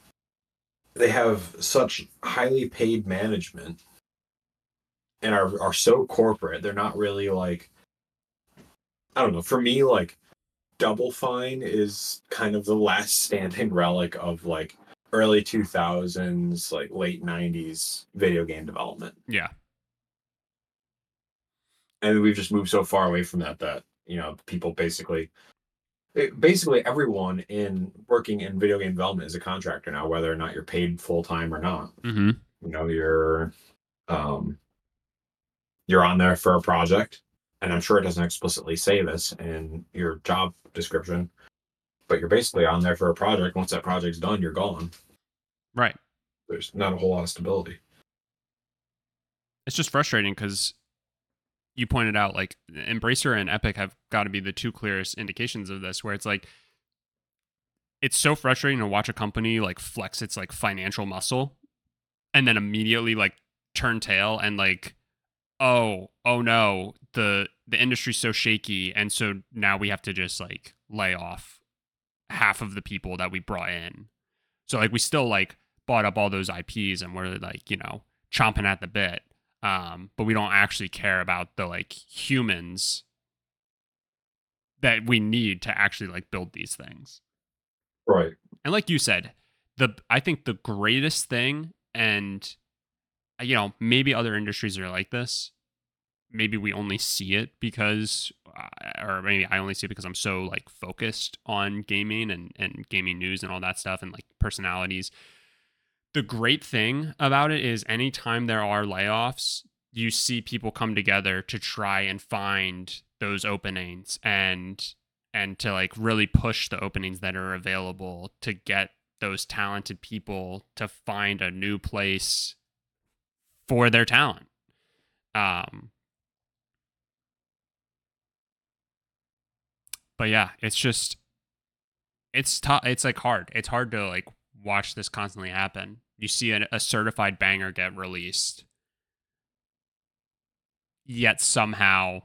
they have such highly paid management and are are so corporate. They're not really like I don't know. For me like Double Fine is kind of the last standing relic of like early 2000s like late 90s video game development Yeah. and we've just moved so far away from that that you know people basically it- basically everyone in working in video game development is a contractor now whether or not you're paid full time or not Mm-hmm. you know you're um you're on there for a project and i'm sure it doesn't explicitly say this in your job description but you're basically on there for a project. Once that project's done you're gone. Right. there's not a whole lot of stability. It's just frustrating because you pointed out like Embracer and Epic have got to be the two clearest indications of this, where it's like it's so frustrating to watch a company like flex its like financial muscle and then immediately like turn tail and like oh oh no the the industry's so shaky and so now we have to just like lay off half of the people that we brought in. So like we still like bought up all those ips and we're like you know chomping at the bit um but we don't actually care about the like humans that we need to actually like build these things. Right. And like you said the i think the greatest thing and you know maybe other industries are like this. Maybe we only see it because or maybe i only see it because i'm so like focused on gaming and and gaming news and all that stuff and like personalities the great thing about it is anytime there are layoffs you see people come together to try and find those openings and and to like really push the openings that are available to get those talented people to find a new place for their talent. Um, but yeah, it's just it's tough. It's like hard. It's hard to like watch this constantly happen. You see a, a certified banger get released, yet somehow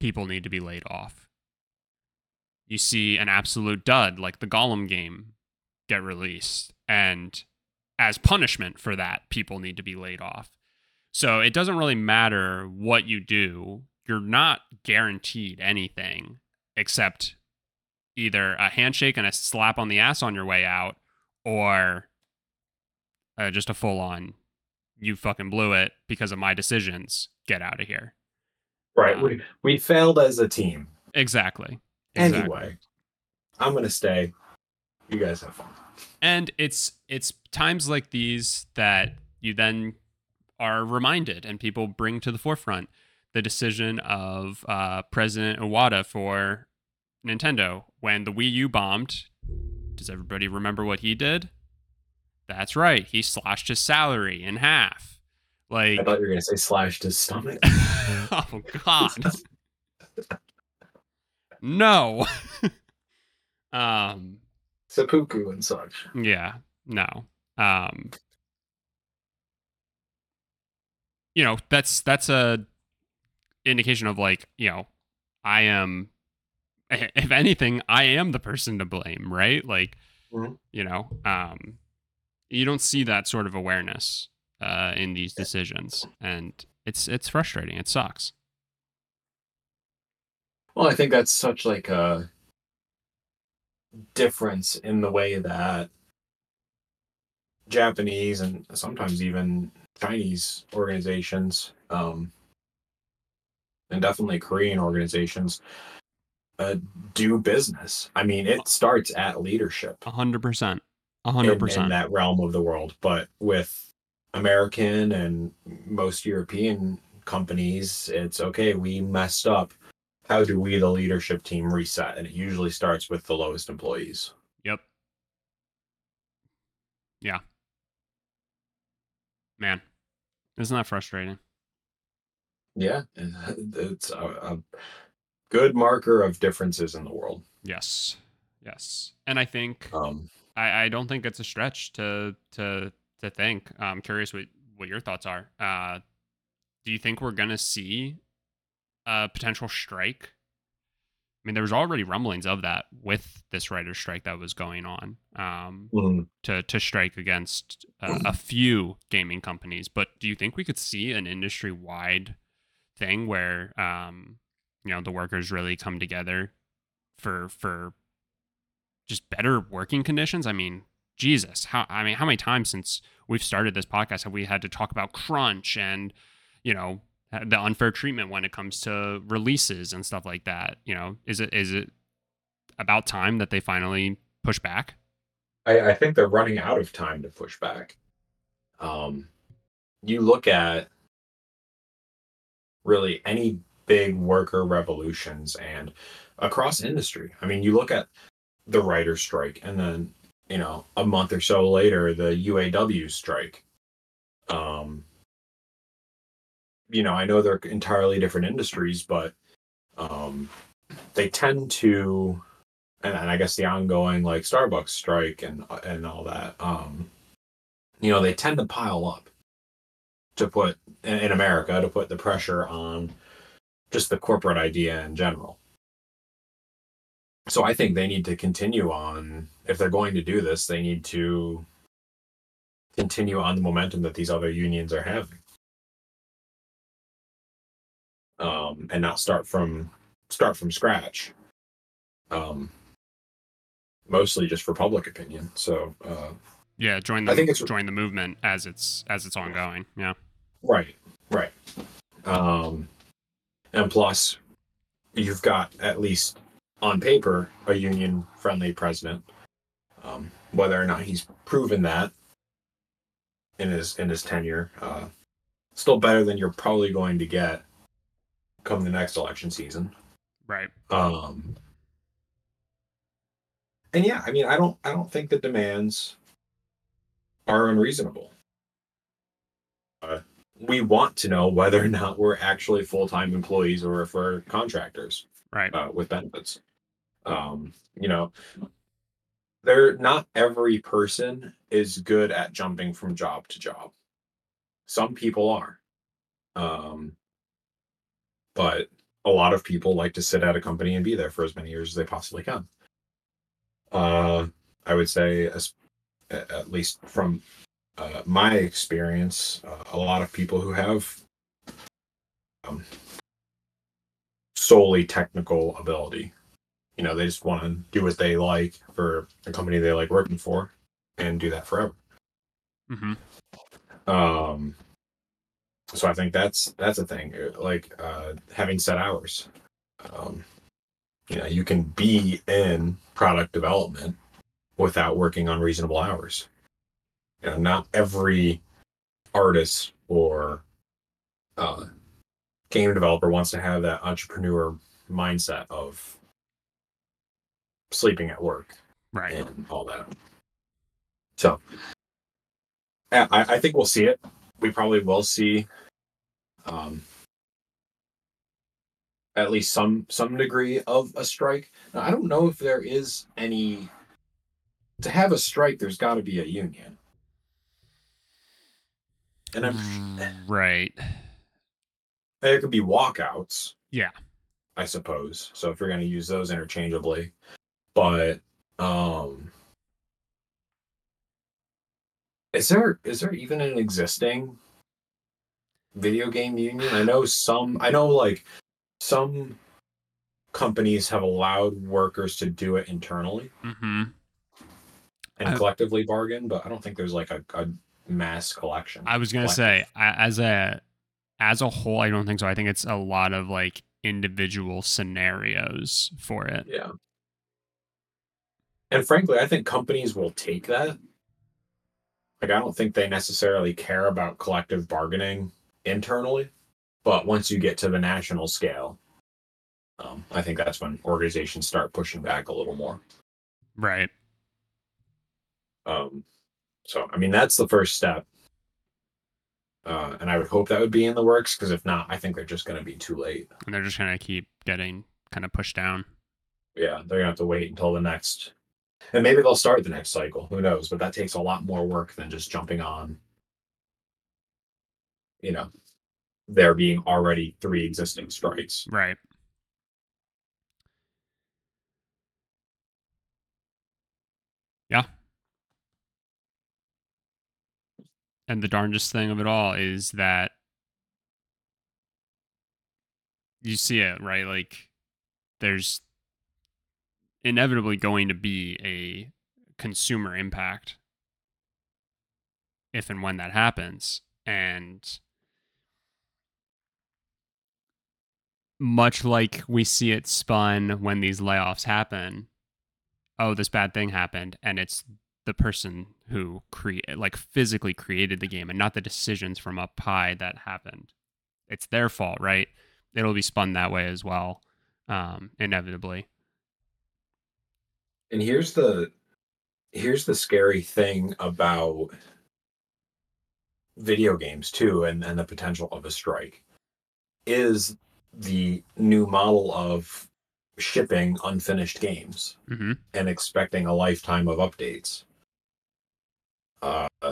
people need to be laid off. You see an absolute dud like the Gollum game get released, and as punishment for that, people need to be laid off. So it doesn't really matter what you do. You're not guaranteed anything except either a handshake and a slap on the ass on your way out or uh, just a full on you fucking blew it because of my decisions get out of here Right. Um, we we failed as a team. exactly Exactly. Anyway, I'm gonna stay. You guys have fun. and it's it's times like these that you then are reminded and people bring to the forefront the decision of uh, President Iwata for Nintendo when the Wii U bombed. Does everybody remember what he did? That's right, he slashed his salary in half. Like, I thought you were gonna say slashed his stomach. oh God, no. um, Seppuku and such. Yeah, no. Um you know, that's that's a indication of like, you know, I am if anything, I am the person to blame, right? Like, Mhm. you know, um you don't see that sort of awareness uh in these decisions and it's it's frustrating. It sucks. Well, I think that's such like a difference in the way that Japanese and sometimes even Chinese organizations, um, and definitely Korean organizations, uh, do business. I mean, it starts at leadership. A hundred percent. A in, hundred in percent. that realm of the world. But with American and most European companies, it's okay, we messed up. How do we, the leadership team, reset? And it usually starts with the lowest employees. Yep. Yeah. Man, isn't that frustrating? Yeah, it's a, a good marker of differences in the world. Yes. Yes. And I think Um, I, I don't think it's a stretch to to to think. I'm curious what what your thoughts are. Uh, do you think we're gonna see a potential strike? I mean, there was already rumblings of that with this writer's strike that was going on. Um, mm, to to strike against uh, a few gaming companies. But do you think we could see an industry wide thing where um, you know the workers really come together for for just better working conditions? I mean, Jesus, how I mean, how many times since we've started this podcast have we had to talk about crunch and you know the unfair treatment when it comes to releases and stuff like that? You know, is it is it about time that they finally push back? I, I think they're running out of time to push back. Um, you look at really any big worker revolutions and across industry. I mean, you look at the writer strike, and then you know a month or so later the UAW strike. Um, you know, I know they're entirely different industries, but um, they tend to and, and I guess the ongoing like Starbucks strike and and all that, um, you know, they tend to pile up to put in, America to put the pressure on just the corporate idea in general. So I think they need to continue on if they're going to do this, they need to continue on the momentum that these other unions are having. Um, and not start from start from scratch. Um, mostly just for public opinion. So, uh, Yeah, join the I think it's- join the movement as it's as it's ongoing. Yeah. Right, right. Um, and plus, you've got at least on paper a union friendly president. Um, whether or not he's proven that in his in his tenure, uh, still better than you're probably going to get come the next election season. Right. Um, and yeah, I mean, I don't, I don't think the demands are unreasonable. Uh, we want to know whether or not we're actually full time employees or if we're contractors Right. uh, with benefits. Um, you know, they're not every person is good at jumping from job to job. Some people are. Um, but a lot of people like to sit at a company and be there for as many years as they possibly can. Uh, I would say, as, at least from uh, my experience, uh, a lot of people who have um, solely technical ability. You know, they just want to do what they like for the company they like working for and do that forever. hmm Um, so I think that's that's a thing. uh, Like uh, having set hours. Um, you know, you can be in product development without working on reasonable hours. You know, not every artist or uh, game developer wants to have that entrepreneur mindset of sleeping at work Right. and all that. So, I, I think we'll see it. We probably will see, um, at least some some degree of a strike. Now, I don't know if there is any. To have a strike, there's got to be a union, and I'm right. there could be walkouts. Yeah. I suppose. So if you're going to use those interchangeably, but um is there is there even an existing video game union? I know some I know like some companies have allowed workers to do it internally hmm and collectively bargain, but I don't think there's like a, a mass collection. I was gonna Collective. say, as a as a whole, I don't think so. I think it's a lot of like individual scenarios for it. Yeah. And frankly, I think companies will take that. Like, I don't think they necessarily care about collective bargaining internally, but once you get to the national scale, um, I think that's when organizations start pushing back a little more. Right. Um, so, I mean, that's the first step. Uh, and I would hope that would be in the works because if not, I think they're just going to be too late. And they're just gonna keep getting kind of pushed down. yeah, they're gonna have to wait until the next, and maybe they'll start the next cycle. Who knows? But that takes a lot more work than just jumping on. You know, there being already three existing strikes. Right. Yeah. And the darndest thing of it all is that you see it, right? Like there's inevitably going to be a consumer impact if and when that happens. And much like we see it spun when these layoffs happen, oh, this bad thing happened, and it's the person who create like physically created the game and not the decisions from up high that happened. It's their fault, right? It'll be spun that way as well, um, inevitably. And here's the here's the scary thing about video games too, and and the potential of a strike is the new model of shipping unfinished games. hmm and expecting a lifetime of updates. Uh, you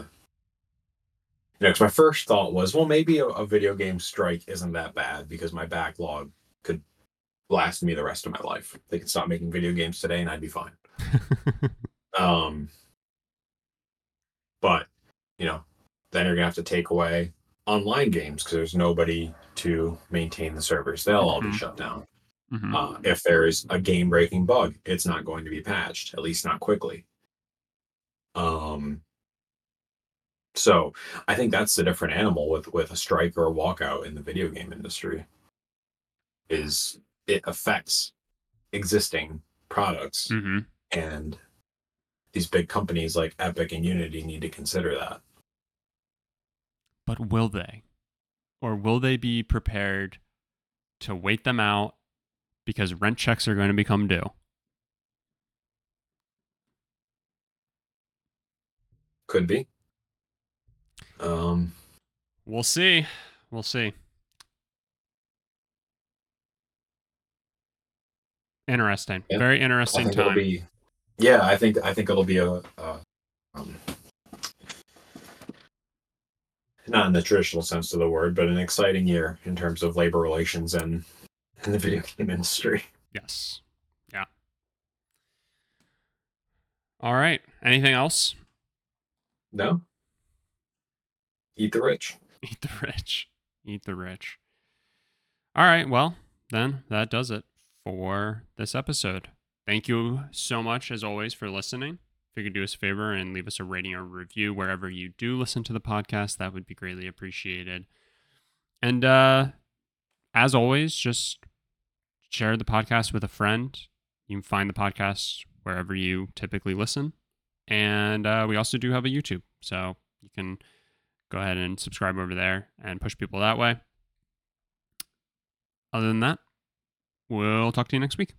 know, because my first thought was, well, maybe a, a video game strike isn't that bad because my backlog could last me the rest of my life. They could stop making video games today and I'd be fine. Um, but you know, then you're gonna have to take away online games because there's nobody to maintain the servers. They'll all be Mhm. shut down. hmm Uh, if there's a game breaking bug, it's not going to be patched, at least not quickly. Um, so I think that's the different animal with with a strike or a walkout in the video game industry. Is it affects existing products, hmm and these big companies like Epic and Unity need to consider that. But will they? Or will they be prepared to wait them out because rent checks are going to become due? could be. Um, We'll see. We'll see. Interesting. Yeah. Very interesting time. be. Yeah, I think I think it'll be a. a um, not in the traditional sense of the word, but an exciting year in terms of labor relations and in the video game industry. Yes. Yeah. All right. Anything else? No. Eat the rich. Eat the rich. Eat the rich. All right. Well, then that does it for this episode. Thank you so much, as always, for listening. If you could do us a favor and leave us a rating or review wherever you do listen to the podcast, that would be greatly appreciated. And uh, as always, just share the podcast with a friend. You can find the podcast wherever you typically listen. And uh, we also do have a YouTube. So you can go ahead and subscribe over there and push people that way. Other than that, we'll talk to you next week.